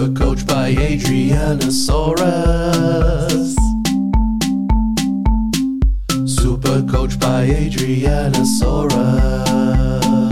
Super coached by Adrianasaurus. Super coached by Adrianasaurus.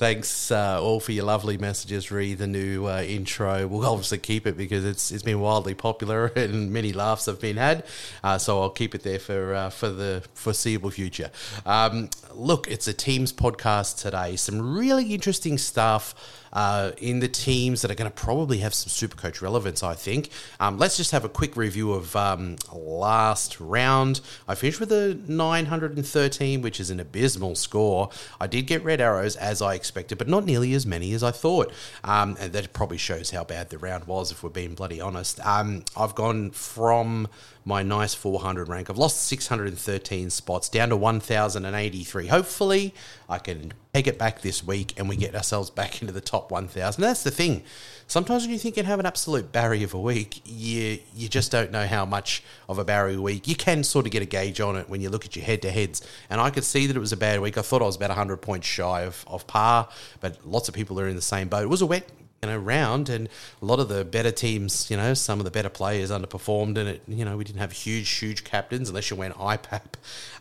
Thanks uh, all for your lovely messages. Re the new uh, intro. We'll obviously keep it because it's it's been wildly popular and many laughs have been had. Uh, so I'll keep it there for uh, for the foreseeable future. Um, look, it's a teams podcast today. Some really interesting stuff uh, in the teams that are going to probably have some super coach relevance, I think. Um, let's just have a quick review of um, last round. I finished with a 913, which is an abysmal score. I did get red arrows as I expected, but not nearly as many as I thought. Um, and that probably shows how bad the round was, if we're being bloody honest. Um, I've gone from my nice 400 rank. I've lost 613 spots down to 1,083. Hopefully, I can take it back this week and we get ourselves back into the top 1,000. That's the thing. Sometimes when you think you have an absolute barrier of a week, you you just don't know how much of a barrier week. You can sort of get a gauge on it when you look at your head to heads. And I could see that it was a bad week. I thought I was about 100 points shy of, of par, but lots of people are in the same boat. It was a wet you know, round, and a lot of the better teams, you know, some of the better players underperformed, and it, you know, we didn't have huge, huge captains unless you went IPAP.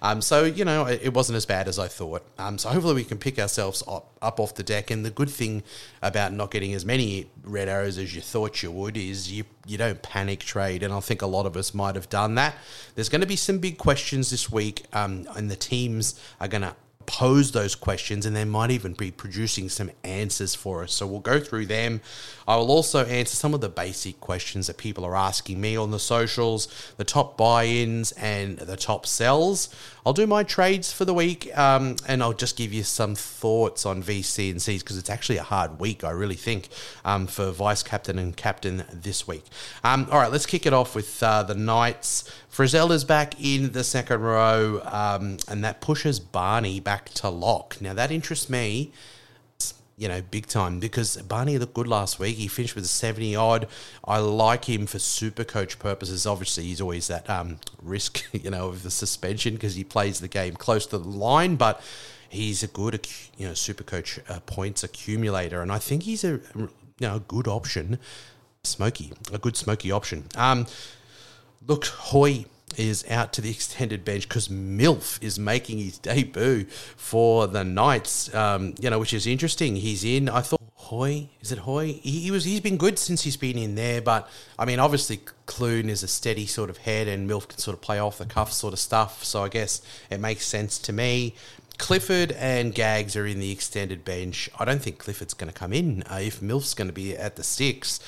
Um, so you know, it, wasn't as bad as I thought. Um, so hopefully we can pick ourselves up, up off the deck. And the good thing about not getting as many red arrows as you thought you would is you you don't panic trade, and I think a lot of us might have done that. There's going to be some big questions this week, um, and the teams are going to pose those questions and they might even be producing some answers for us. So we'll go through them. I will also answer some of the basic questions that people are asking me on the socials, the top buy ins and the top sells. I'll do my trades for the week um, and I'll just give you some thoughts on VC and Cs because it's actually a hard week, I really think, um, for vice captain and captain this week. Um, all right, let's kick it off with uh, the Knights. Frizzell is back in the second row, um, and that pushes Barney back to lock. Now, that interests me you know, big time because Barney looked good last week. He finished with a 70 odd. I like him for super coach purposes. Obviously, he's always that um, risk, you know, of the suspension because he plays the game close to the line, but he's a good, you know, super coach uh, points accumulator. And I think he's a, you know, a good option. Smoky, a good smoky option. Um, look, Hoy is out to the extended bench because Milf is making his debut for the Knights. Um, you know, which is interesting. He's in. I thought Hoy is it Hoy? He, he, was. He's been good since he's been in there. But I mean, obviously Clune is a steady sort of head, and Milf can sort of play off the cuff sort of stuff. So I guess it makes sense to me. Clifford and Gags are in the extended bench. I don't think Clifford's going to come in. Uh, if Milf's going to be at the six,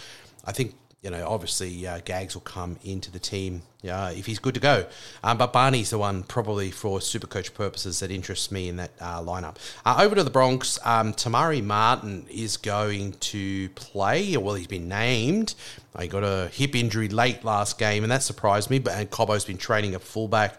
I think you know, obviously uh, Gags will come into the team uh, if he's good to go. Um, but Barney's the one probably for super coach purposes that interests me in that uh, lineup. Uh, over to the Bronx, um, Te Maire Martin is going to play. Well, he's been named. He got a hip injury late last game, and that surprised me. But and Cobbo's been training at fullback.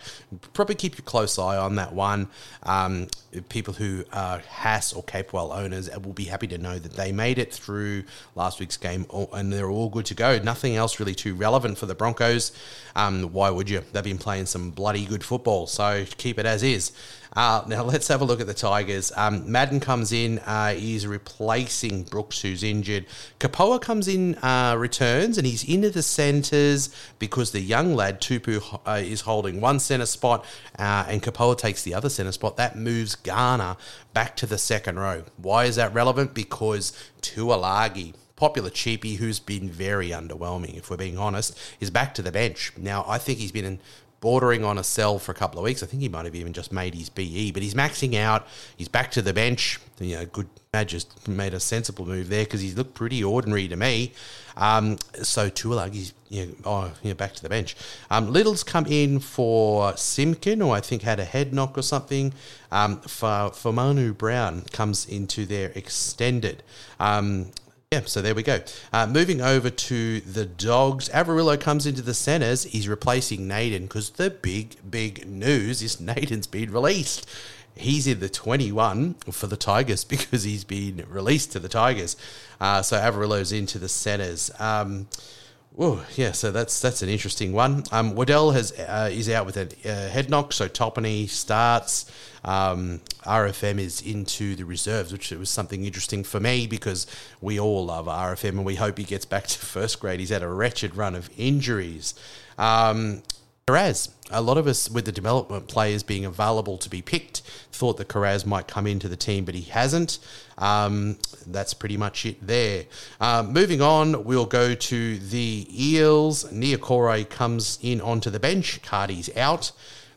Probably keep a close eye on that one. Um, people who are Haas or Capewell owners will be happy to know that they made it through last week's game, and they're all good to go. Nothing else really too relevant for the Broncos. Um, why would you? They've been playing some bloody good football, so keep it as is. Uh, now let's have a look at the Tigers. Um, Madden comes in, uh, he's replacing Brooks, who's injured. Kapoa comes in, uh, returns, and he's into the centres because the young lad Tupu uh, is holding one centre spot, uh, and Kapoa takes the other centre spot. That moves Garner back to the second row. Why is that relevant? Because Tuilagi popular cheapie who's been very underwhelming, if we're being honest, is back to the bench. Now, I think he's been bordering on a sell for a couple of weeks. I think he might have even just made his BE, but he's maxing out. He's back to the bench. You know, good just made a sensible move there because he's looked pretty ordinary to me. Um, so Tuilagi's you know, oh, you know, back to the bench. Um, Little's come in for Simkin, who I think had a head knock or something. Um, for, for Manu Brown comes into their extended. Um, yeah, so there we go. Uh, moving over to the dogs, Averillo comes into the centres. He's replacing Naden because the big, big news is Naden's been released. He's in the 21 for the Tigers because he's been released to the Tigers. Uh, so Averillo's into the centres. Um, Oh yeah, so that's that's an interesting one. Um, Waddell has uh, is out with a uh, head knock, so Topany starts. Um, RFM is into the reserves, which was something interesting for me because we all love RFM and we hope he gets back to first grade. He's had a wretched run of injuries. Um, Karaz, a lot of us with the development players being available to be picked thought that Karaz might come into the team, but he hasn't. Um, that's pretty much it there. Um, moving on, we'll go to the Eels. Niokore comes in onto the bench. Cardi's out.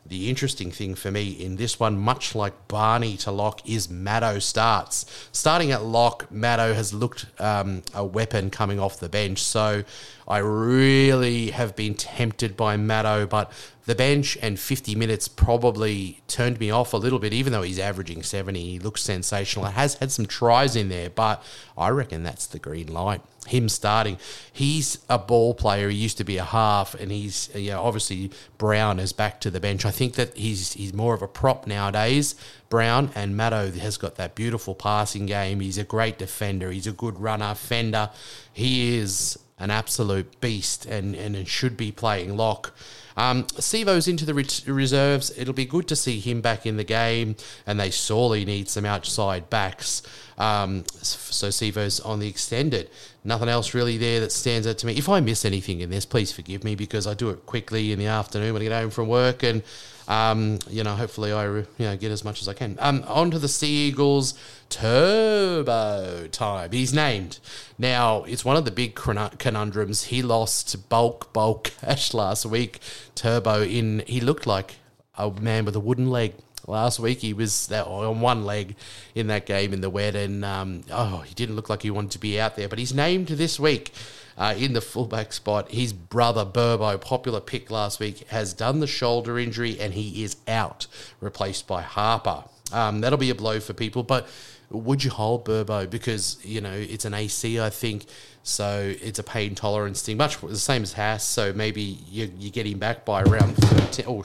The interesting thing for me in this one, much like Barney to lock, is Maddo starts. Starting at lock, Maddo has looked um, a weapon coming off the bench. So I really have been tempted by Maddo, but the bench and 50 minutes probably turned me off a little bit, even though he's averaging 70. He looks sensational. It has had some tries in there, but I reckon that's the green light. Him starting. He's a ball player. He used to be a half, and he's, you know, obviously Brown is back to the bench. I think that he's he's more of a prop nowadays. Brown and Maddo has got that beautiful passing game. He's a great defender. He's a good runner, fender. He is an absolute beast and, and should be playing lock. Um, Sivo's into the re- reserves. It'll be good to see him back in the game, and they sorely need some outside backs. Um, so Sivo's on the extended. Nothing else really there that stands out to me. If I miss anything in this, please forgive me because I do it quickly in the afternoon when I get home from work and. Um, you know, hopefully I you know get as much as I can. Um, on to the Sea Eagles Turbo time. He's named. Now it's one of the big conundrums. He lost bulk bulk cash last week. Turbo in he looked like a man with a wooden leg. Last week he was on one leg in that game in the wet, and um, oh, he didn't look like he wanted to be out there. But he's named this week uh, in the fullback spot. His brother Burbo, popular pick last week, has done the shoulder injury and he is out, replaced by Harper. Um, that'll be a blow for people, but would you hold Burbo because you know it's an AC, I think, so it's a pain tolerance thing, much the same as Haas. So maybe you you get him back by round thirteen. Oh,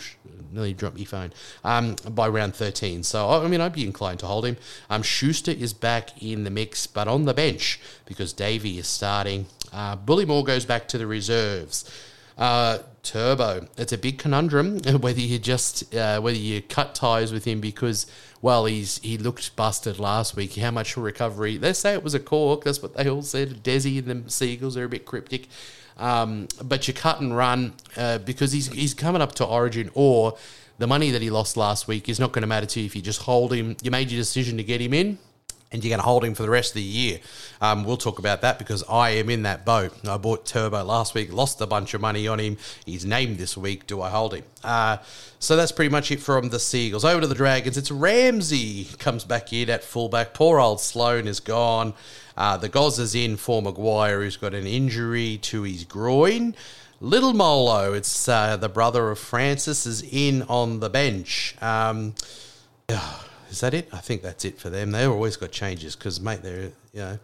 nearly dropped my phone. Um, by round thirteen. So I mean, I'd be inclined to hold him. Um, Schuster is back in the mix, but on the bench because Davey is starting. Uh, Bullimore goes back to the reserves. Uh, Turbo, it's a big conundrum whether you just uh, whether you cut ties with him because well he's he looked busted last week. How much recovery? They say it was a cork. That's what they all said. Desi and the Seagulls are a bit cryptic. Um, but you cut and run uh, because he's he's coming up to Origin or the money that he lost last week is not going to matter to you if you just hold him. You made your decision to get him in and you're going to hold him for the rest of the year. Um, we'll talk about that because I am in that boat. I bought Turbo last week, lost a bunch of money on him. He's named this week. Do I hold him? Uh, so that's pretty much it from the Seagulls. Over to the Dragons. It's Ramsey comes back in at fullback. Poor old Sloan is gone. Uh, the Goz is in for Maguire, who's got an injury to his groin. Little Molo, it's uh, the brother of Francis, is in on the bench. Um, is that it? I think that's it for them. They've always got changes because, mate, they're, you know,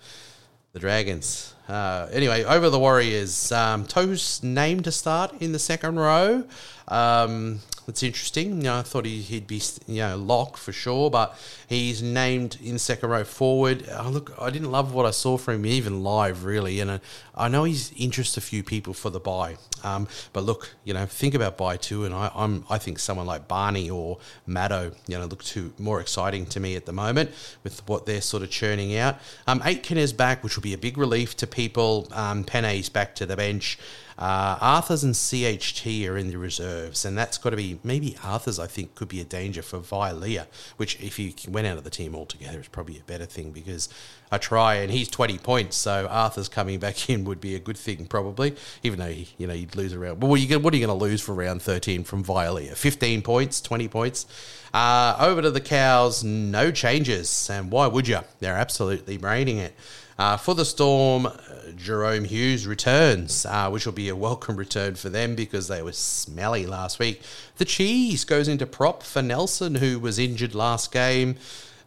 the Dragons. Uh, anyway, over the Warriors. Um, Toast named to start in the second row. Um, that's interesting. You know, I thought he, would be, you know, lock for sure, but he's named in second row forward. Look, I didn't love what I saw from him, even live, really. And uh, I know he's interests a few people for the buy. Um, but look, you know, think about buy two, and I, am I think someone like Barney or Maddo, you know, look too more exciting to me at the moment with what they're sort of churning out. Um, Aitken is back, which will be a big relief to people. Um, back to the bench. Uh, Arthurs and CHT are in the reserves, and that's got to be maybe Arthurs. I think could be a danger for Vilea, which if he went out of the team altogether is probably a better thing because I try and he's twenty points, so Arthur's coming back in would be a good thing probably, even though he, you know you'd lose around. Well, you, what are you going to lose for round thirteen from Vilea? Fifteen points, twenty points. Uh, over to the cows, no changes, and why would you? They're absolutely raining it. Uh, for the Storm, Jahrome Hughes returns, uh, which will be a welcome return for them because they were smelly last week. The Cheese goes into prop for Nelson, who was injured last game.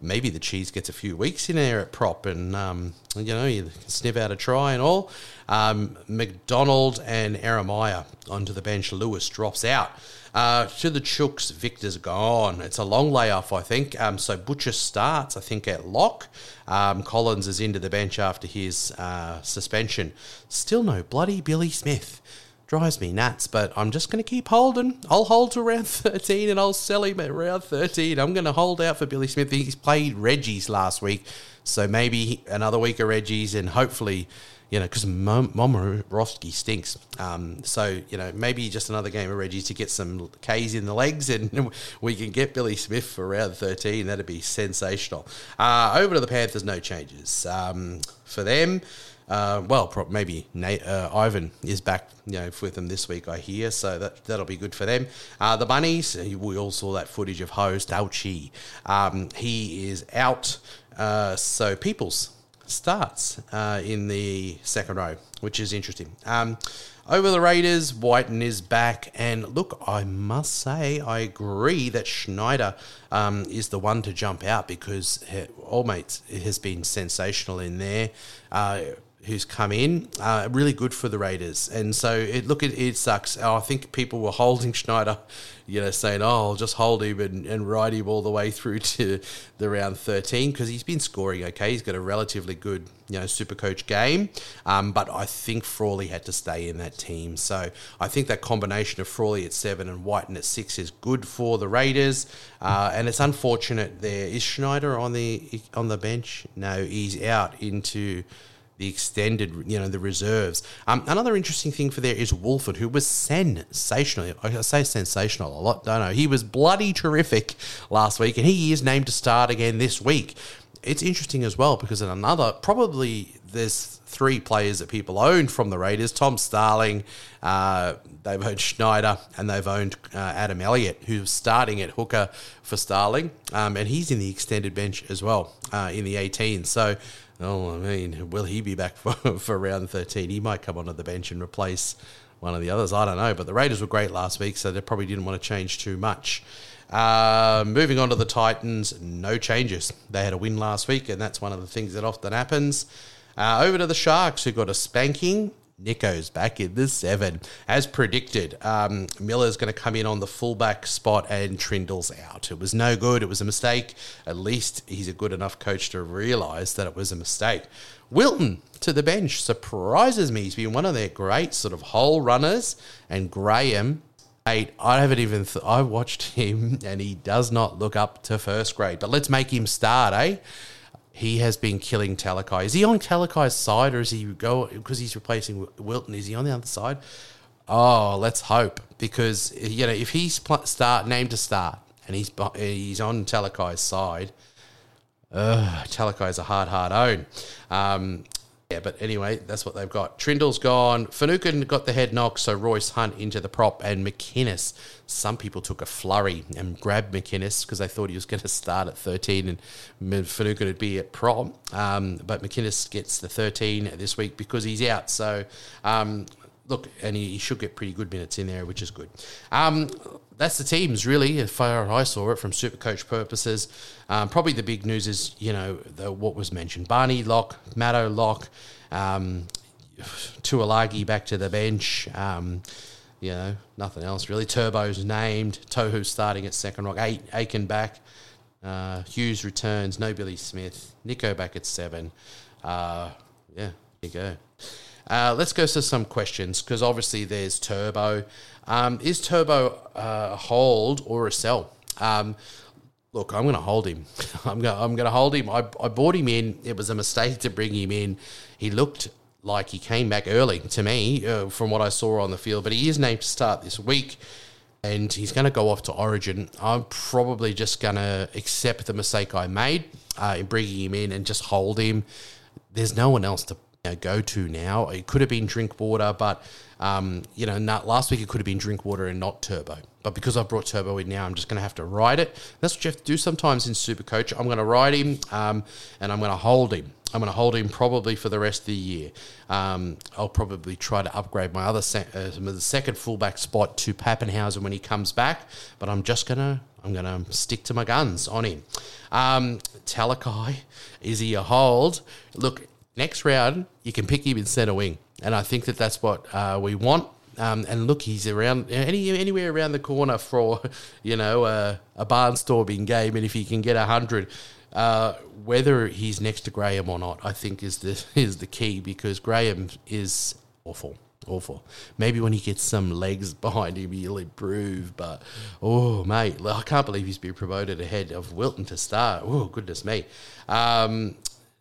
maybe the cheese gets a few weeks in there at prop, and um, you know you can sniff out a try and all. Um, McDonald and Eremiah onto the bench. Lewis drops out. Uh, to the Chooks, Victor's gone. It's a long layoff, I think. Um, so Butcher starts, I think, at lock. Um, Collins is into the bench after his uh, suspension. Still no bloody Billy Smith. Drives me nuts, but I'm just going to keep holding. I'll hold to around 13 and I'll sell him at round 13. I'm going to hold out for Billy Smith. He's played Reggie's last week, so maybe another week of Reggie's and hopefully you know, because Momirovski stinks. Um, so, you know, maybe just another game of Reggie to get some K's in the legs and we can get Billy Smith for round 13. That'd be sensational. Uh, over to the Panthers, no changes. Um, for them, uh, well, maybe Nate, uh, Ivan is back, you know, with them this week. I hear, so that that'll be good for them. Uh, the bunnies, we all saw that footage of host Auchi. Um, he is out. Uh, so Peoples starts uh, in the second row, which is interesting. Um, over the Raiders, Wighton is back, and look, I must say, I agree that Schneider um, is the one to jump out because All Mates has been sensational in there. Uh, who's come in, uh, really good for the Raiders. And so it look it, it sucks. I think people were holding Schneider, you know, saying, "Oh, I'll just hold him and, and ride him all the way through to the round 13 because he's been scoring okay. He's got a relatively good, you know, super coach game. Um, but I think Frawley had to stay in that team. So I think that combination of Frawley at seven and Wighton at six is good for the Raiders. Uh, and it's unfortunate there is Schneider on the on the bench. No, he's out into the extended, you know, the reserves. Um, another interesting thing for there is Wolford, who was sensational. I say sensational a lot, don't know. He was bloody terrific last week, and he is named to start again this week. It's interesting as well because in another, probably there's three players that people own from the Raiders Tom Starling, uh, they've owned Schneider, and they've owned uh, Adam Elliott, who's starting at hooker for Starling, um, and he's in the extended bench as well uh, in the 18. So Oh, I mean, will he be back for, for round 13? He might come onto the bench and replace one of the others. I don't know. But the Raiders were great last week, so they probably didn't want to change too much. Uh, moving on to the Titans, no changes. They had a win last week, and that's one of the things that often happens. Uh, over to the Sharks, who got a spanking. Nicho's back in the seven. As predicted, um, Miller's going to come in on the fullback spot and Trindall's out. It was no good. It was a mistake. At least he's a good enough coach to realise that it was a mistake. Wilton to the bench surprises me. He's been one of their great sort of hole runners. And Graham, eight. I haven't even. Th- I watched him, and he does not look up to first grade. But let's make him start, eh? He has been killing Talakai. Is he on Talakai's side or is he go because he's replacing Wilton? Is he on the other side? Oh, let's hope because you know if he's start named to start and he's he's on Talakai's side, Talakai is a hard hard own. Um, yeah, but anyway, that's what they've got. Trindall's gone. Finucane got the head knock, so Royce Hunt into the prop, and McInnes. Some people took a flurry and grabbed McInnes because they thought he was going to start at 13 and Finucane would be at prop. Um, but McInnes gets the 13 this week because he's out. So, um, look, and he, should get pretty good minutes in there, which is good. Um, that's the teams really, as far as I saw it from super coach purposes. Um, probably the big news is you know the, what was mentioned: Barney lock, Matto lock, um, Tuilagi back to the bench. Um, you know, nothing else really. Turbo's named. Tohu starting at second rock. Eight, Aiken back. Uh, Hughes returns. No Billy Smith. Nicho back at seven. Uh, yeah, there you go. Uh, let's go to some questions because obviously there's Turbo. Um, is Turbo uh, a hold or a sell? Um, look, I'm going to hold him. I'm going I'm to hold him. I, I bought him in. It was a mistake to bring him in. He looked like he came back early to me uh, from what I saw on the field, but he is named to start this week and he's going to go off to Origin. I'm probably just going to accept the mistake I made uh, in bringing him in and just hold him. There's no one else to you know, go to now. It could have been Drinkwater, but um, you know, not, last week it could have been Drinkwater and not Turbo. But because I've brought Turbo in now, I'm just going to have to ride it. That's what you have to do sometimes in Super Coach. I'm going to ride him um, and I'm going to hold him. I'm going to hold him probably for the rest of the year. Um, I'll probably try to upgrade my other se- uh, the second fullback spot to Papenhuyzen when he comes back. But I'm just gonna I'm going to stick to my guns on him. Um, Talakai, is he a hold? Look, next round, you can pick him in centre wing. And I think that that's what uh, we want. Um, and look, he's around any anywhere around the corner for you know uh, a barnstorming game, and if he can get hundred, uh, whether he's next to Graham or not, I think is the is the key because Graham is awful, awful. Maybe when he gets some legs behind him, he'll improve. But oh mate, I can't believe he's been promoted ahead of Wilton to start. Oh goodness me. Um,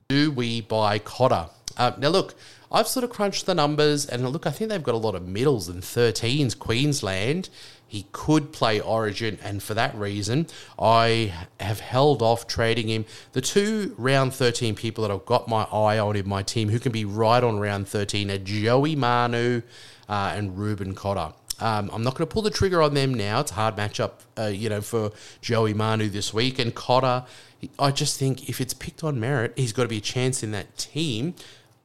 do we buy Cotter? Uh, now look. I've sort of crunched the numbers, and look, I think they've got a lot of middles and 13s. Queensland, he could play Origin, and for that reason, I have held off trading him. The two round 13 people that I've got my eye on in my team who can be right on round 13 are Joey Manu uh, and Reuben Cotter. Um, I'm not going to pull the trigger on them now. It's a hard matchup, uh, you know, for Joey Manu this week. And Cotter, I just think if it's picked on merit, he's got to be a chance in that team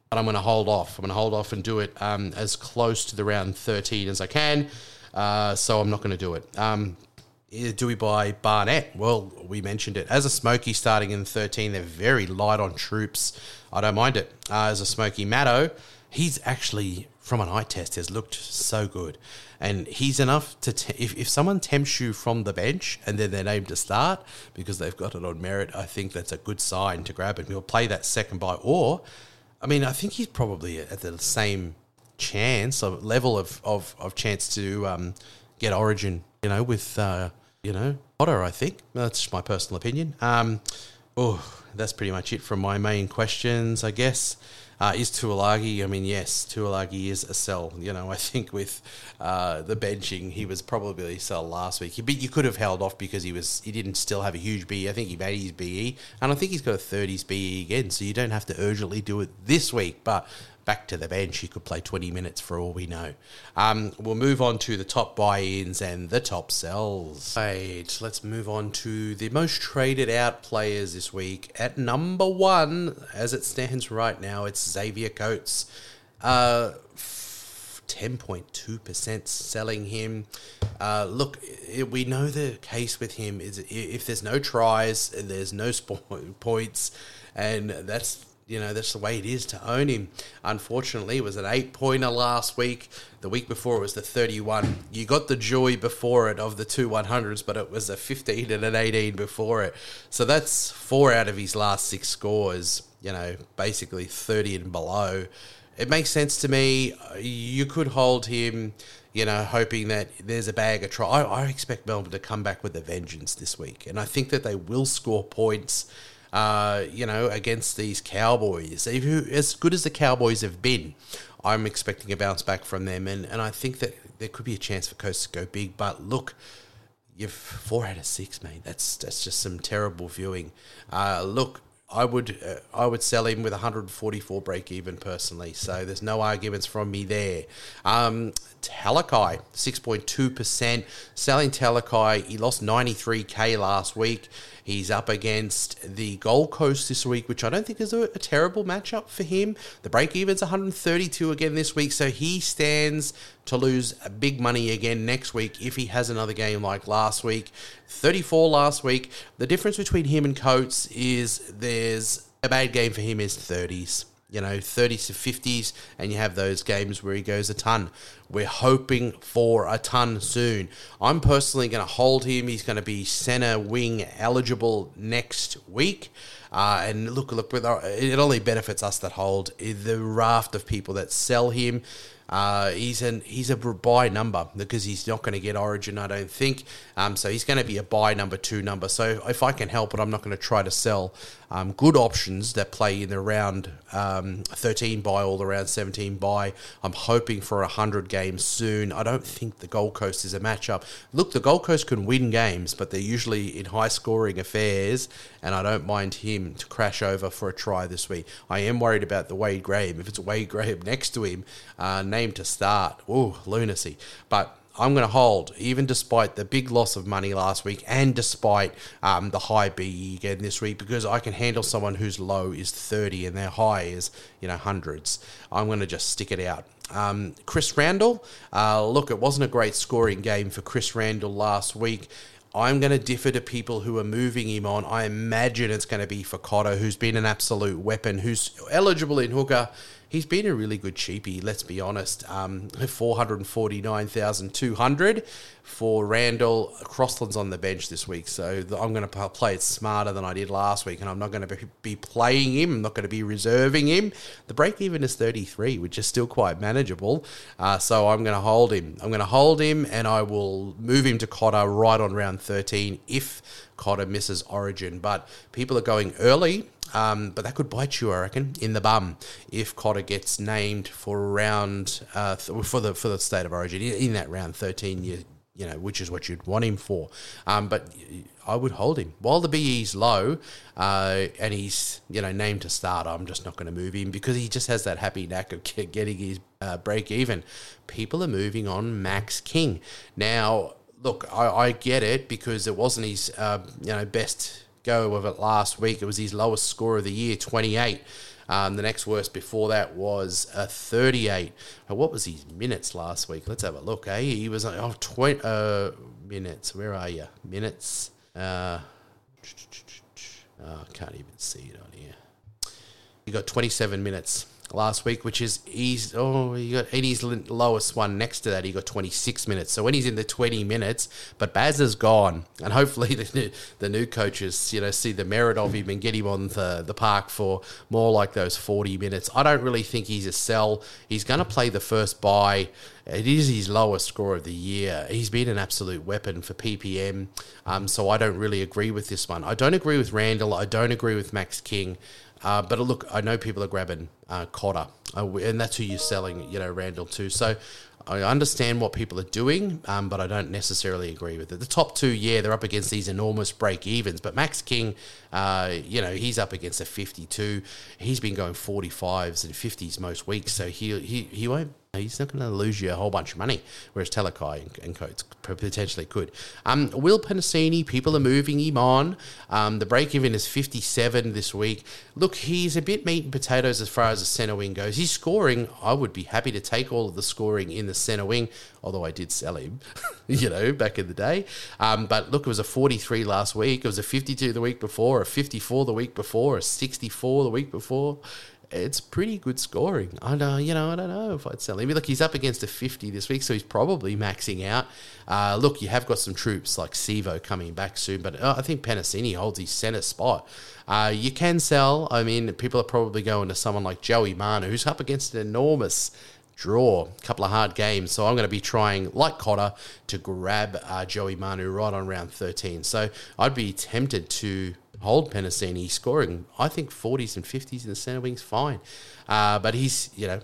but I'm going to hold off. I'm going to hold off and do it um, as close to the round 13 as I can. Uh, so I'm not going to do it. Um, do we buy Barnett? Well, we mentioned it. As a Smoky starting in 13, they're very light on troops. I don't mind it. Uh, as a Smoky Maddo, he's actually, from an eye test, has looked so good. And he's enough to, te- if, if someone tempts you from the bench and then they're named to start because they've got it on merit, I think that's a good sign to grab him. He'll play that second by, or I mean, I think he's probably at the same chance, of level of, of, of chance to um, get Origin, you know, with, uh, you know, Potter, I think. That's just my personal opinion. Um, oh, that's pretty much it from my main questions, I guess. Uh, is Tuilagi? I mean, yes, Tuilagi is a sell. You know, I think with uh, the benching, he was probably a sell last week. But you could have held off because he was he didn't still have a huge BE. I think he made his BE, and I think he's got a 30s BE again. So you don't have to urgently do it this week. But back to the bench. He could play 20 minutes for all we know. Um, we'll move on to the top buy ins and the top sells. Right, let's move on to the most traded out players this week. At number one, as it stands right now, it's Xavier Coates. Uh, 10.2% selling him. Uh, look, we know the case with him is if there's no tries, there's no points, and that's you know, that's the way it is to own him. Unfortunately, it was an eight pointer last week. The week before it was the 31. You got the joy before it of the two 100s, but it was a 15 and an 18 before it. So that's four out of his last six scores, you know, basically 30 and below. It makes sense to me. You could hold him, you know, hoping that there's a bag of try. I, I expect Melbourne to come back with a vengeance this week, and I think that they will score points uh, you know, against these Cowboys. As good as the Cowboys have been, I'm expecting a bounce back from them, and, and I think that there could be a chance for Coates to go big. But look, you've four out of six, mate. That's that's just some terrible viewing. Uh, look, I would uh, I would sell him with 144 break even personally. So there's no arguments from me there. Um, Talakai 6.2 percent selling Talakai. He lost 93k last week. He's up against the Gold Coast this week, which I don't think is a, a terrible matchup for him. The break even's 132 again this week, so he stands to lose big money again next week if he has another game like last week. 34 last week. The difference between him and Coates is there's a bad game for him is 30s you know, 30s to 50s, and you have those games where he goes a ton. We're hoping for a ton soon. I'm personally going to hold him. He's going to be center wing eligible next week. Uh, and look, look, it only benefits us that hold the raft of people that sell him. Uh, he's an he's a buy number because he's not going to get Origin, I don't think. Um, so he's going to be a buy number two number. So if I can help it, I'm not going to try to sell um, good options that play in the round um, 13 buy all the round 17 buy. I'm hoping for a hundred games soon. I don't think the Gold Coast is a matchup. Look, the Gold Coast can win games, but they're usually in high scoring affairs, and I don't mind him to crash over for a try this week. I am worried about the Wade Graham. If it's Wade Graham next to him. Uh, name to start. Ooh, lunacy. But I'm going to hold, even despite the big loss of money last week and despite um, the high BE again this week, because I can handle someone whose low is 30 and their high is, you know, hundreds. I'm going to just stick it out. Um, Chris Randall, uh, look, it wasn't a great scoring game for Chris Randall last week. I'm going to differ to people who are moving him on. I imagine it's going to be for Cotter, who's been an absolute weapon, who's eligible in hooker. He's been a really good cheapie, let's be honest. Um, 449,200 for Randall. Crossland's on the bench this week, so I'm going to play it smarter than I did last week, and I'm not going to be playing him. I'm not going to be reserving him. The break even is 33, which is still quite manageable. Uh, so I'm going to hold him. I'm going to hold him, and I will move him to Cotter right on round 13 if Cotter misses Origin. But people are going early. Um, but that could bite you, I reckon, in the bum if Cotter gets named for round uh, th- for the for the state of origin in, that round thirteen. You you know which is what you'd want him for. Um, but I would hold him while the BE's low uh, and he's you know named to start. I'm just not going to move him because he just has that happy knack of getting his uh, break even. People are moving on Max King now. Look, I, I get it because it wasn't his uh, you know best go of it last week. It was his lowest score of the year, 28. Um, the next worst before that was a 38. Uh, What was his minutes last week? Let's have a look. Eh? He was oh, 20 uh, minutes. Where are you? Minutes. Uh, oh, I can't even see it on here. He got 27 minutes last week, which is he's oh he got his lowest one next to that he got 26 minutes. So when he's in the 20 minutes, but Baz is gone, and hopefully the new, the new coaches you know see the merit of him and get him on the the park for more like those 40 minutes. I don't really think he's a sell. He's going to play the first bye. It is his lowest score of the year. He's been an absolute weapon for PPM, um, so I don't really agree with this one. I don't agree with Randall. I don't agree with Max King. Uh, but look, I know people are grabbing uh, Cotter, uh, and that's who you're selling, you know, Randall too. So I understand what people are doing, um, but I don't necessarily agree with it. The top two, yeah, they're up against these enormous break evens, but Max King, uh, you know, he's up against a 52. He's been going 45s and 50s most weeks, so he he he won't. He's not going to lose you a whole bunch of money, whereas Talakai and, and Coates potentially could. Um, Will Penisini, people are moving him on. Um, the break even is 57 this week. Look, he's a bit meat and potatoes as far as the centre wing goes. He's scoring. I would be happy to take all of the scoring in the centre wing, although I did sell him, you know, back in the day. Um, but look, it was a 43 last week. It was a 52 the week before, a 54 the week before, a 64 the week before it's pretty good scoring. I know, you know, I don't know if I'd sell him. Look, he's up against a 50 this week, so he's probably maxing out. Uh, look, you have got some troops like Sivo coming back soon, but uh, I think Penisini holds his centre spot. Uh, you can sell. I mean, people are probably going to someone like Joey Manu, who's up against an enormous draw, a couple of hard games. So I'm going to be trying, like Cotter, to grab uh, Joey Manu right on round 13. So I'd be tempted to hold Penisini scoring, I think 40s and 50s in the centre wing's fine. Uh, but he's, you know,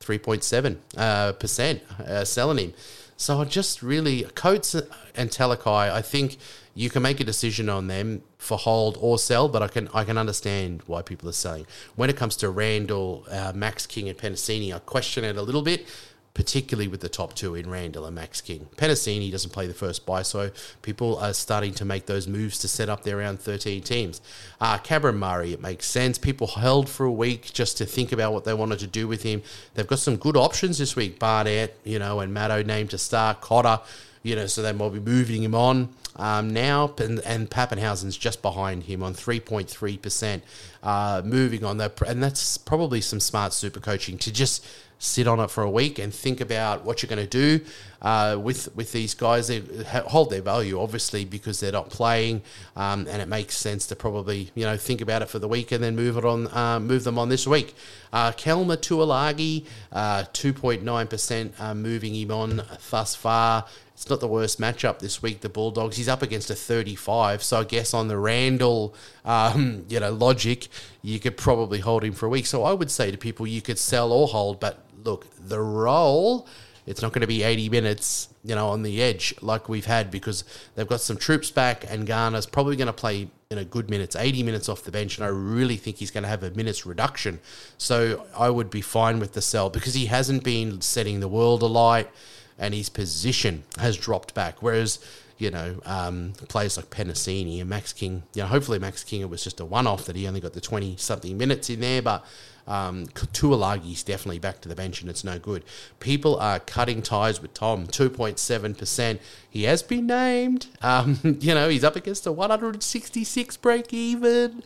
3.7 uh, percent, uh, selling him. So I just really, Coates and Talakai, I think you can make a decision on them for hold or sell, but I can I can understand why people are selling. When it comes to Randall, uh, Max King, and Penisini, I question it a little bit particularly with the top two in Randall and Max King. Penisini doesn't play the first buy, so people are starting to make those moves to set up their round 13 teams. Uh, Cameron Murray, it makes sense. People held for a week just to think about what they wanted to do with him. They've got some good options this week. Barnett, you know, and Maddo named to start. Cotter, you know, so they might be moving him on. Um, now, and, and Papenhuyzen's just behind him on 3.3%. Uh, moving on, that, and that's probably some smart super coaching to just sit on it for a week and think about what you're going to do uh, with with these guys. They hold their value, obviously, because they're not playing, um, and it makes sense to probably you know think about it for the week and then move it on, uh, move them on this week. Uh, Kelma Tuilagi, uh, two point nine percent, uh, moving him on thus far. It's not the worst matchup this week. The Bulldogs. He's up against a 35, so I guess on the Randall, um, you know, logic, you could probably hold him for a week. So I would say to people, you could sell or hold, but look, the role, it's not going to be 80 minutes, you know, on the edge like we've had because they've got some troops back and Garner's probably going to play, you know, good minutes, 80 minutes off the bench. And I really think he's going to have a minutes reduction. So I would be fine with the sell because he hasn't been setting the world alight and his position has dropped back. Whereas you know, um, players like Penisini and Max King. You know, hopefully Max King it was just a one off that he only got the 20 something minutes in there, but um, Tuilagi's definitely back to the bench and it's no good. People are cutting ties with Tom, 2.7%. He has been named. Um, you know, he's up against a 166 break even.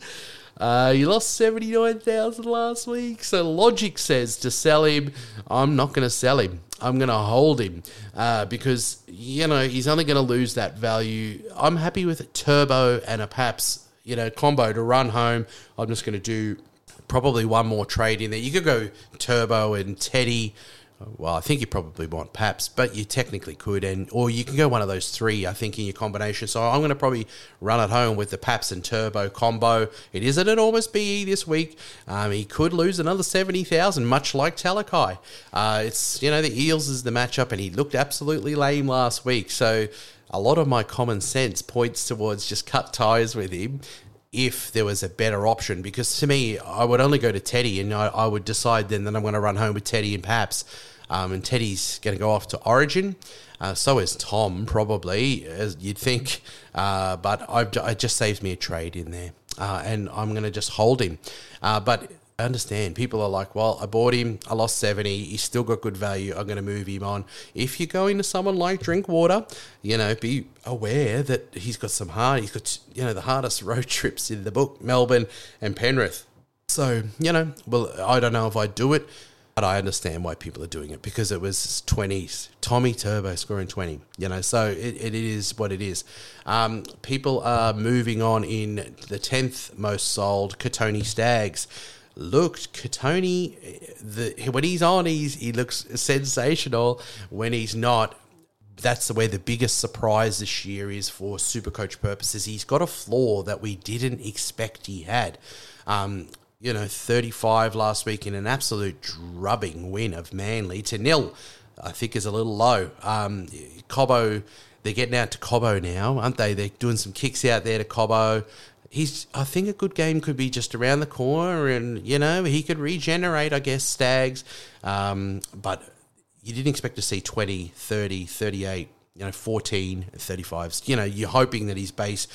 Uh, he lost 79,000 last week. So logic says to sell him, I'm not going to sell him. I'm going to hold him uh, because, you know, he's only going to lose that value. I'm happy with turbo and a Paps, you know, combo to run home. I'm just going to do probably one more trade in there. You could go turbo and Teddy well, I think you probably want Paps, but you technically could, and or you can go one of those three. I think in your combination. So I'm going to probably run at home with the Paps and Turbo combo. It is an enormous BE this week. Um, he could lose another seventy thousand, much like Talakai. Uh, it's you know the Eels is the matchup, and he looked absolutely lame last week. So a lot of my common sense points towards just cut ties with him if there was a better option. Because to me, I would only go to Teddy, and I, I would decide then that I'm going to run home with Teddy and Paps. Um, and Teddy's going to go off to Origin. Uh, so is Tom, probably, as you'd think. Uh, but I've, it just saves me a trade in there. Uh, and I'm going to just hold him. Uh, but I understand. People are like, well, I bought him, I lost 70, he's still got good value, I'm going to move him on. If you're going to someone like Drinkwater, you know, be aware that he's got some hard, he's got, you know, the hardest road trips in the book, Melbourne and Penrith. So, you know, well, I don't know if I do it. But I understand why people are doing it because it was 20s. Tommy Turbo scoring 20, you know, so it, it is what it is. Um, people are moving on in the 10th most sold, Kotoni Staggs. Look, Kotoni, the, when he's on, he's, he looks sensational. When he's not, that's the way the biggest surprise this year is for Supercoach purposes. He's got a flaw that we didn't expect he had. Um, you know, 35 last week in an absolute drubbing win of Manly to nil, I think is a little low. Um, Cobbo, they're getting out to Cobbo now, aren't they? They're doing some kicks out there to Cobbo. He's, I think a good game could be just around the corner and, you know, he could regenerate, I guess, Staggs. Um, but you didn't expect to see 20, 30, 38, you know, 14, 35. You know, you're hoping that his base,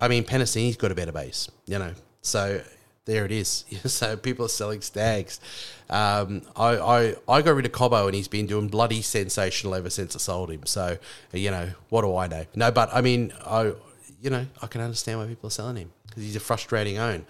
I mean, Penisini's got a better base, you know. So there it is. so people are selling Staggs. Um, I, I I got rid of Cobbo and he's been doing bloody sensational ever since I sold him. So you know what do I know? No, but I mean I you know I can understand why people are selling him because he's a frustrating own.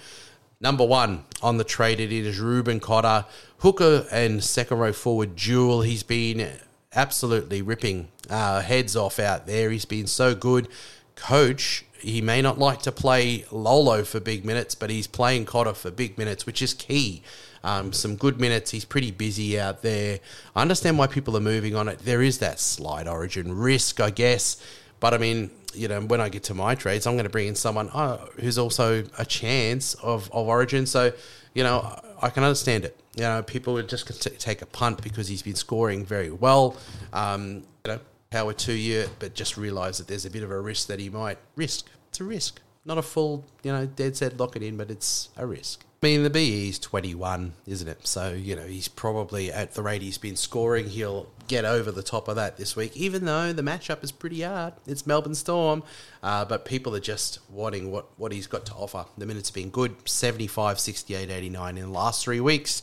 Number one on the trade it is Reuben Cotter, hooker and second row forward duel. He's been absolutely ripping uh, heads off out there. He's been so good. Coach he may not like to play Lolo for big minutes, but he's playing Cotter for big minutes, which is key. Um, some good minutes. He's pretty busy out there. I understand why people are moving on it. There is that slight origin risk, I guess. But I mean, you know, when I get to my trades, I'm going to bring in someone oh, who's also a chance of, of origin. So, you know, I can understand it. You know, people would just take a punt because he's been scoring very well. Um, you know, power to you, but just realise that there's a bit of a risk that he might risk. It's a risk, not a full, you know, dead set lock it in, but it's a risk. I mean, the BE is 21, isn't it? So, you know, he's probably at the rate he's been scoring, he'll get over the top of that this week, even though the matchup is pretty hard. It's Melbourne Storm, uh, but people are just wanting what, what he's got to offer. The minutes have been good 75, 68, 89 in the last three weeks.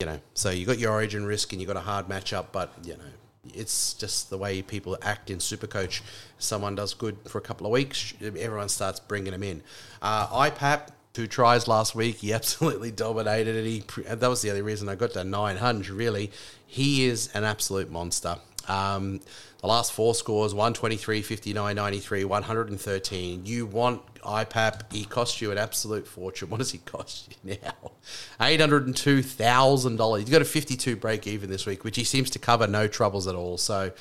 You know, so you got your origin risk and you got a hard matchup, but, you know, it's just the way people act in Supercoach. Someone does good for a couple of weeks, everyone starts bringing them in. Uh, IPAP, two tries last week, he absolutely dominated it. He that was the only reason I got to 900. Really, he is an absolute monster. Um, the last four scores 123, 59, 93, 113. You want IPAP, he cost you an absolute fortune. What does he cost you now? $802,000. He's got a 52 break even this week, which he seems to cover no troubles at all. So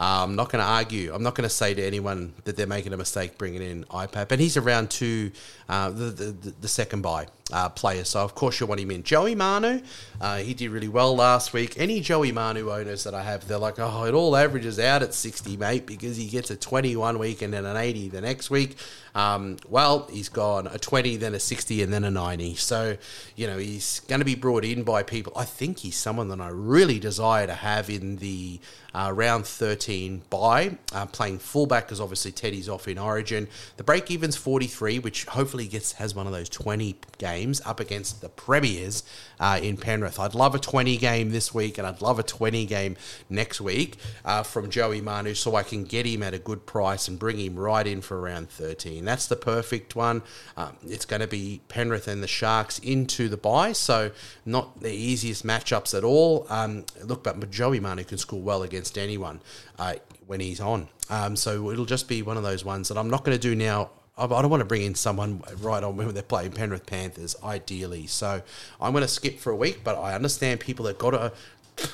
I'm not going to argue. I'm not going to say to anyone that they're making a mistake bringing in IPAP. And he's around two, uh, the, the, the, second buy uh, player. So, of course, you want him in. Joey Manu, uh, he did really well last week. Any Joey Manu owners that I have, they're like, oh, it all averages out at at 60, mate, because he gets a 20 one week and then an 80 the next week. Um, well, he's gone a 20, then a 60, and then a 90. So, you know, he's going to be brought in by people. I think he's someone that I really desire to have in the uh, round 13 bye, uh, playing fullback because obviously Teddy's off in Origin. The break even's 43, which hopefully gets has one of those 20 games up against the Premiers uh, in Penrith. I'd love a 20 game this week, and I'd love a 20 game next week uh, from Joey Manu so I can get him at a good price and bring him right in for round 13. That's the perfect one. Um, it's going to be Penrith and the Sharks into the bye, so not the easiest matchups at all. Um, look, but Joey Manu can score well against anyone uh, when he's on. Um, so it'll just be one of those ones that I'm not going to do now. I don't want to bring in someone right on when they're playing Penrith Panthers, ideally. So I'm going to skip for a week, but I understand people that got to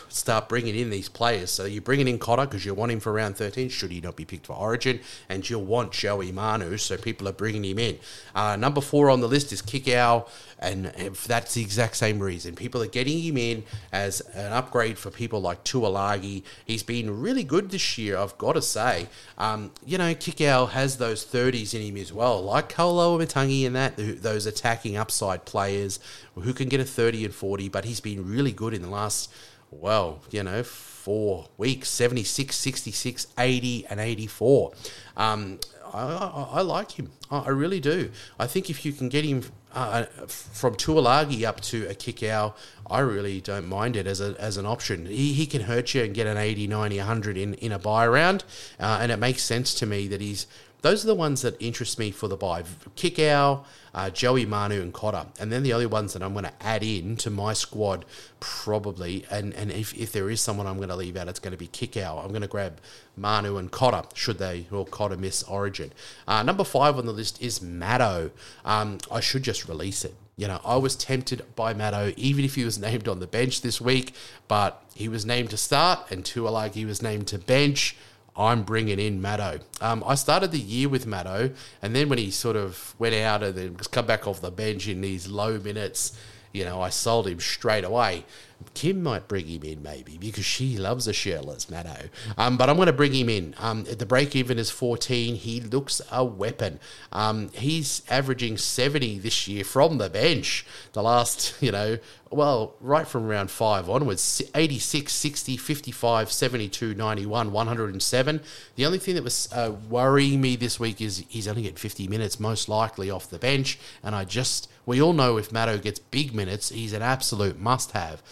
start bringing in these players. So you're bringing in Cotter because you want him for round 13, should he not be picked for Origin, and you'll want Joey Manu, so people are bringing him in. Uh, number four on the list is Kikau, and that's the exact same reason. People are getting him in as an upgrade for people like Tuilagi. He's been really good this year, I've got to say. Um, you know, Kikau has those 30s in him as well, like Koloamatangi and that, those attacking upside players who can get a 30 and 40, but he's been really good in the last well, you know, four weeks 76, 66, 80, and 84. Um, I, I, I, like him. I, really do. I think if you can get him uh, from Tuilagi up to a kick out, I really don't mind it as, a, as an option. He, he can hurt you and get an 80, 90, 100 in, in a buy round. Uh, and it makes sense to me that he's those are the ones that interest me for the buy. Kikau, uh, Joey Manu, and Cotter. And then the only ones that I'm going to add in to my squad, probably, and, and if, if there is someone I'm going to leave out, it's going to be Kikau. I'm going to grab Manu and Cotter, should they, or Cotter miss Origin. Uh, number five on the list is Maddo. Um, I should just release it. You know, I was tempted by Maddo, even if he was named on the bench this week, but he was named to start, and Tuilagi was named to bench. I'm bringing in Maddo. Um, I started the year with Maddo, and then when he sort of went out and then come back off the bench in these low minutes, you know, I sold him straight away. Kim might bring him in maybe because she loves a shirtless Maddo. Um, but I'm going to bring him in. Um, the break even is 14. He looks a weapon. Um, he's averaging 70 this year from the bench. The last, you know, well, right from round five onwards 86, 60, 55, 72, 91, 107. The only thing that was uh, worrying me this week is he's only getting 50 minutes, most likely off the bench. And I just, we all know if Maddo gets big minutes, he's an absolute must have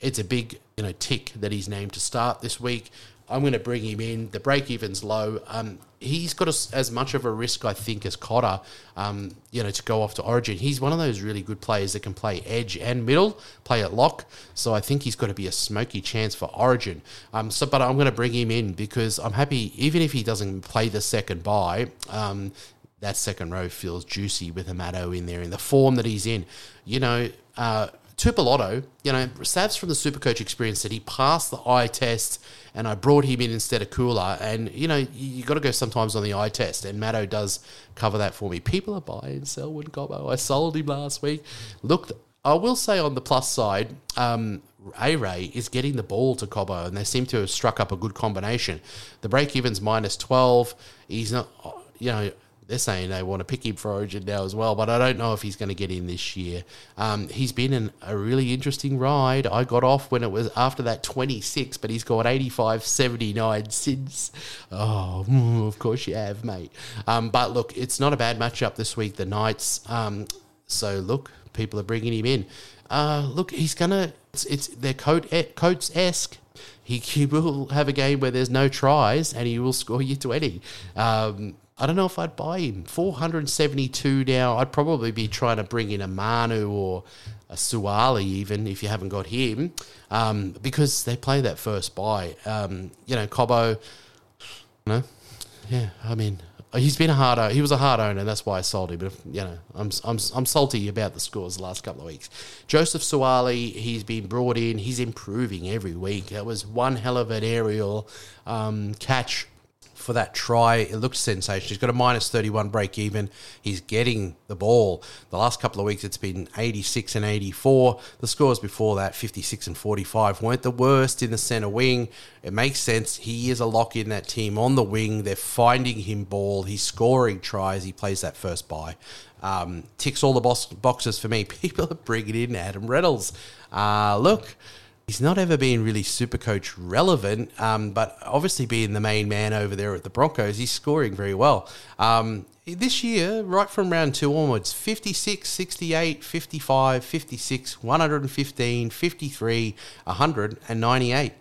it's a big you know tick that he's named to start this week. I'm going to bring him in. The break even's low. Um, he's got a, as much of a risk, I think, as Cotter. Um, you know, to go off to Origin. He's one of those really good players that can play edge and middle, play at lock. So I think he's got to be a smoky chance for Origin. Um, so, but I'm going to bring him in because I'm happy, even if he doesn't play the second buy. Um, that second row feels juicy with Amato in there in the form that he's in. You know, uh, Tuipulotu, you know, Savs from the Supercoach experience said he passed the eye test and I brought him in instead of Koula. And, you know, you got to go sometimes on the eye test. And Maddo does cover that for me. People are buying Selwyn Cobbo. I sold him last week. Look, I will say on the plus side, um, A Ray is getting the ball to Cobbo, and they seem to have struck up a good combination. The break even's minus 12. He's not, you know, they're saying they want to pick him for Origin now as well, but I don't know if he's going to get in this year. Um, he's been in a really interesting ride. I got off when it was after that 26, but he's got 85 79 since. Oh, of course you have, mate. Um, but look, it's not a bad matchup this week, the Knights. Um, so look, people are bringing him in. Uh, look, he's going to, it's, it's their coat, Coates esque. He, he will have a game where there's no tries and he will score you 20. Um, I don't know if I'd buy him. 472 now. I'd probably be trying to bring in a Manu or a Suaalii even if you haven't got him um, because they play that first buy. Um, you know, Cobbo, you know, yeah, I mean, he's been a hard he was a hard owner that's why I sold him but you know I'm, I'm, I'm salty about the scores the last couple of weeks Joseph Suaalii he's been brought in he's improving every week that was one hell of an aerial um, catch for that try. It looked sensational. He's got a minus 31 break even. He's getting the ball. The last couple of weeks, it's been 86 and 84. The scores before that, 56 and 45, weren't the worst in the centre wing. It makes sense. He is a lock in that team on the wing. They're finding him ball. He's scoring tries. He plays that first buy. Um, ticks all the box- boxes for me. People are bringing in Adam Reynolds. Uh, look, He's not ever been really super coach relevant, um, but obviously being the main man over there at the Broncos, he's scoring very well. Um, this year, right from round two onwards, 56, 68, 55, 56, 115, 53, 198.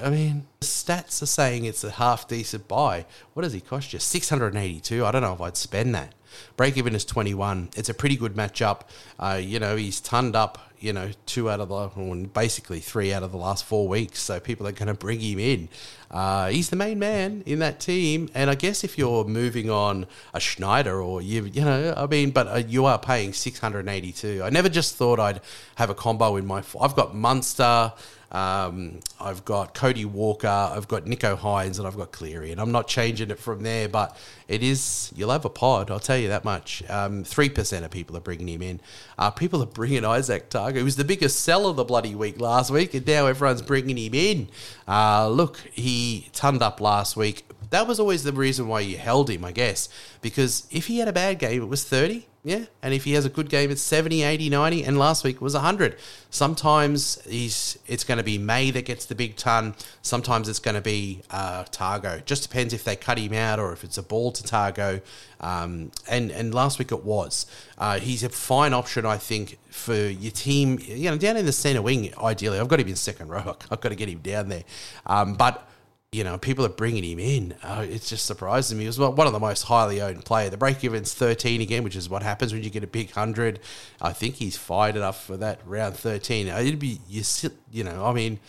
I mean, the stats are saying it's a half decent buy. What does he cost you? 682. I don't know if I'd spend that. Break even is 21. It's a pretty good matchup. Uh, you know, he's turned up, you know, two out of the, well, basically three out of the last four weeks. So people are going to bring him in. Uh, he's the main man in that team. And I guess if you're moving on a Schneider or you, you know, I mean, but uh, you are paying 682. I never just thought I'd have a combo in my, I've got Munster. Um, I've got Cody Walker, I've got Nicho Hynes, and I've got Cleary, and I'm not changing it from there. But it is you'll have a pod, I'll tell you that much. Um, three percent of people are bringing him in. Uh, people are bringing Izack Tago. He was the biggest seller of the bloody week last week, and now everyone's bringing him in. Uh, look, he turned up last week. That was always the reason why you held him, I guess, because if he had a bad game, it was thirty. Yeah, and if he has a good game, it's 70, 80, 90, and last week was 100. Sometimes he's it's going to be May that gets the big ton. Sometimes it's going to be uh, Tago. Just depends if they cut him out or if it's a ball to Tago. Um, and and last week it was. Uh, he's a fine option, I think, for your team. You know, down in the centre wing. Ideally, I've got him in second row. I've got to get him down there. Um, but you know, people are bringing him in. Uh, it's just surprising me. He was one of the most highly owned player. The break even's 13 again, which is what happens when you get a big 100. I think he's fired enough for that round 13. Uh, it'd be, you you know, I mean,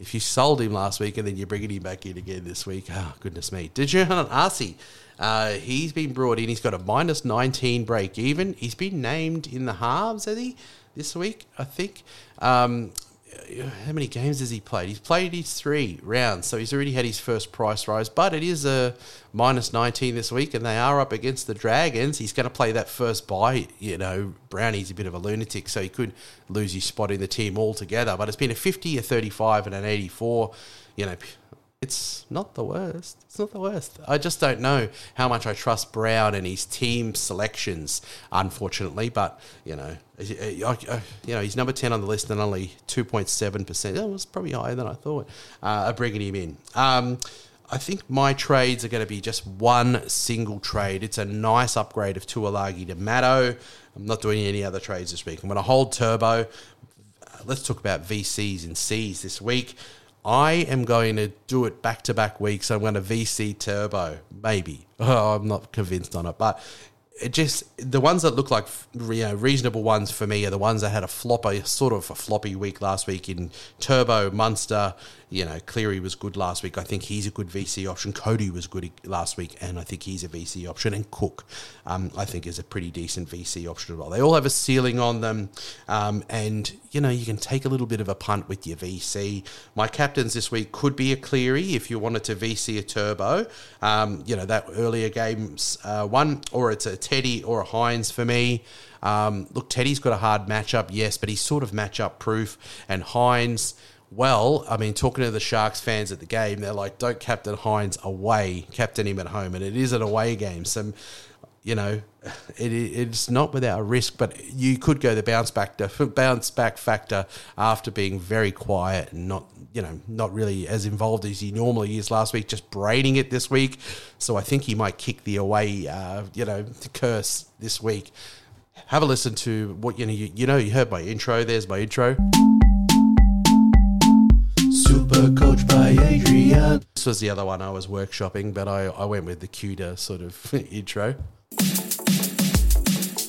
if you sold him last week and then you're bringing him back in again this week, oh, goodness me. Did you on Arcee? Uh, he's been brought in. He's got a minus 19 break even. He's been named in the halves, has he, this week, I think. Um, how many games has he played? He's played his three rounds, so he's already had his first price rise. But it is a minus 19 this week, and they are up against the Dragons. He's going to play that first buy. You know, Brownie's a bit of a lunatic, so he could lose his spot in the team altogether. But it's been a 50, a 35, and an 84. You know, it's not the worst. It's not the worst. I just don't know how much I trust Brown and his team selections, unfortunately. But you know, you know, he's number ten on the list and only two point seven percent. That was probably higher than I thought. Uh, bringing him in. Um, I think my trades are going to be just one single trade. It's a nice upgrade of Tuilagi to Matto. I'm not doing any other trades this week. I'm going to hold Turbo. Uh, let's talk about VCs and Cs this week. I am going to do it back to back weeks. I'm going to VC Turbo, maybe. Oh, I'm not convinced on it, but it just the ones that look like you know reasonable ones for me are the ones that had a floppy sort of a floppy week last week in Turbo Munster. You know, Cleary was good last week. I think he's a good VC option. Cody was good last week, and I think he's a VC option. And Cook, um, I think, is a pretty decent VC option as well. They all have a ceiling on them, um, and you know you can take a little bit of a punt with your VC. My captains this week could be a Cleary if you wanted to VC a Turbo. Um, you know that earlier games uh, one, or it's a Teddy or a Hynes for me. Um, look, Teddy's got a hard matchup, yes, but he's sort of matchup proof, and Hynes well, I mean, talking to the Sharks fans at the game, they're like, don't captain Hynes away, captain him at home. And it is an away game. So, you know, it, it's not without a risk, but you could go the bounce back to, bounce back factor after being very quiet and not, you know, not really as involved as he normally is last week, just braiding it this week. So I think he might kick the away, uh, you know, curse this week. Have a listen to what you know. You, you know, you heard my intro. There's my intro. Super Coach by Adrian. This was the other one I was workshopping, but I, I went with the cuter sort of intro.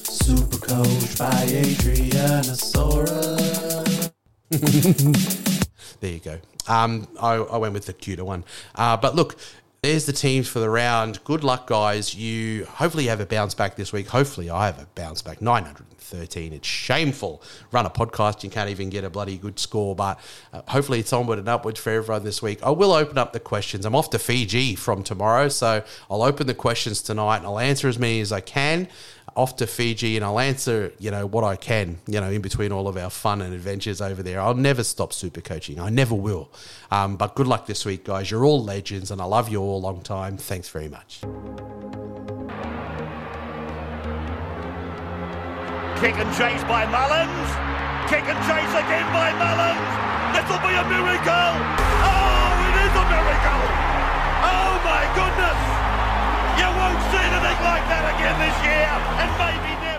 Super Coach by Adrianasaurus. There you go. Um, I, I went with the cuter one. Uh, but look, there's the teams for the round. Good luck, guys. You hopefully have a bounce back this week. Hopefully, I have a bounce back. 913. It's shameful. Run a podcast, you can't even get a bloody good score. But uh, hopefully, it's onward and upward for everyone this week. I will open up the questions. I'm off to Fiji from tomorrow, so I'll open the questions tonight and I'll answer as many as I can off to Fiji and I'll answer, you know, what I can, you know, in between all of our fun and adventures over there. I'll never stop super coaching. I never will. Um, but good luck this week, guys. You're all legends and I love you all a long time. Thanks very much. Kick and chase by Mullins. Kick and chase again by Mullins. This'll be a miracle. Oh, it is a miracle. Oh my goodness. You won't see anything like that again this year. And maybe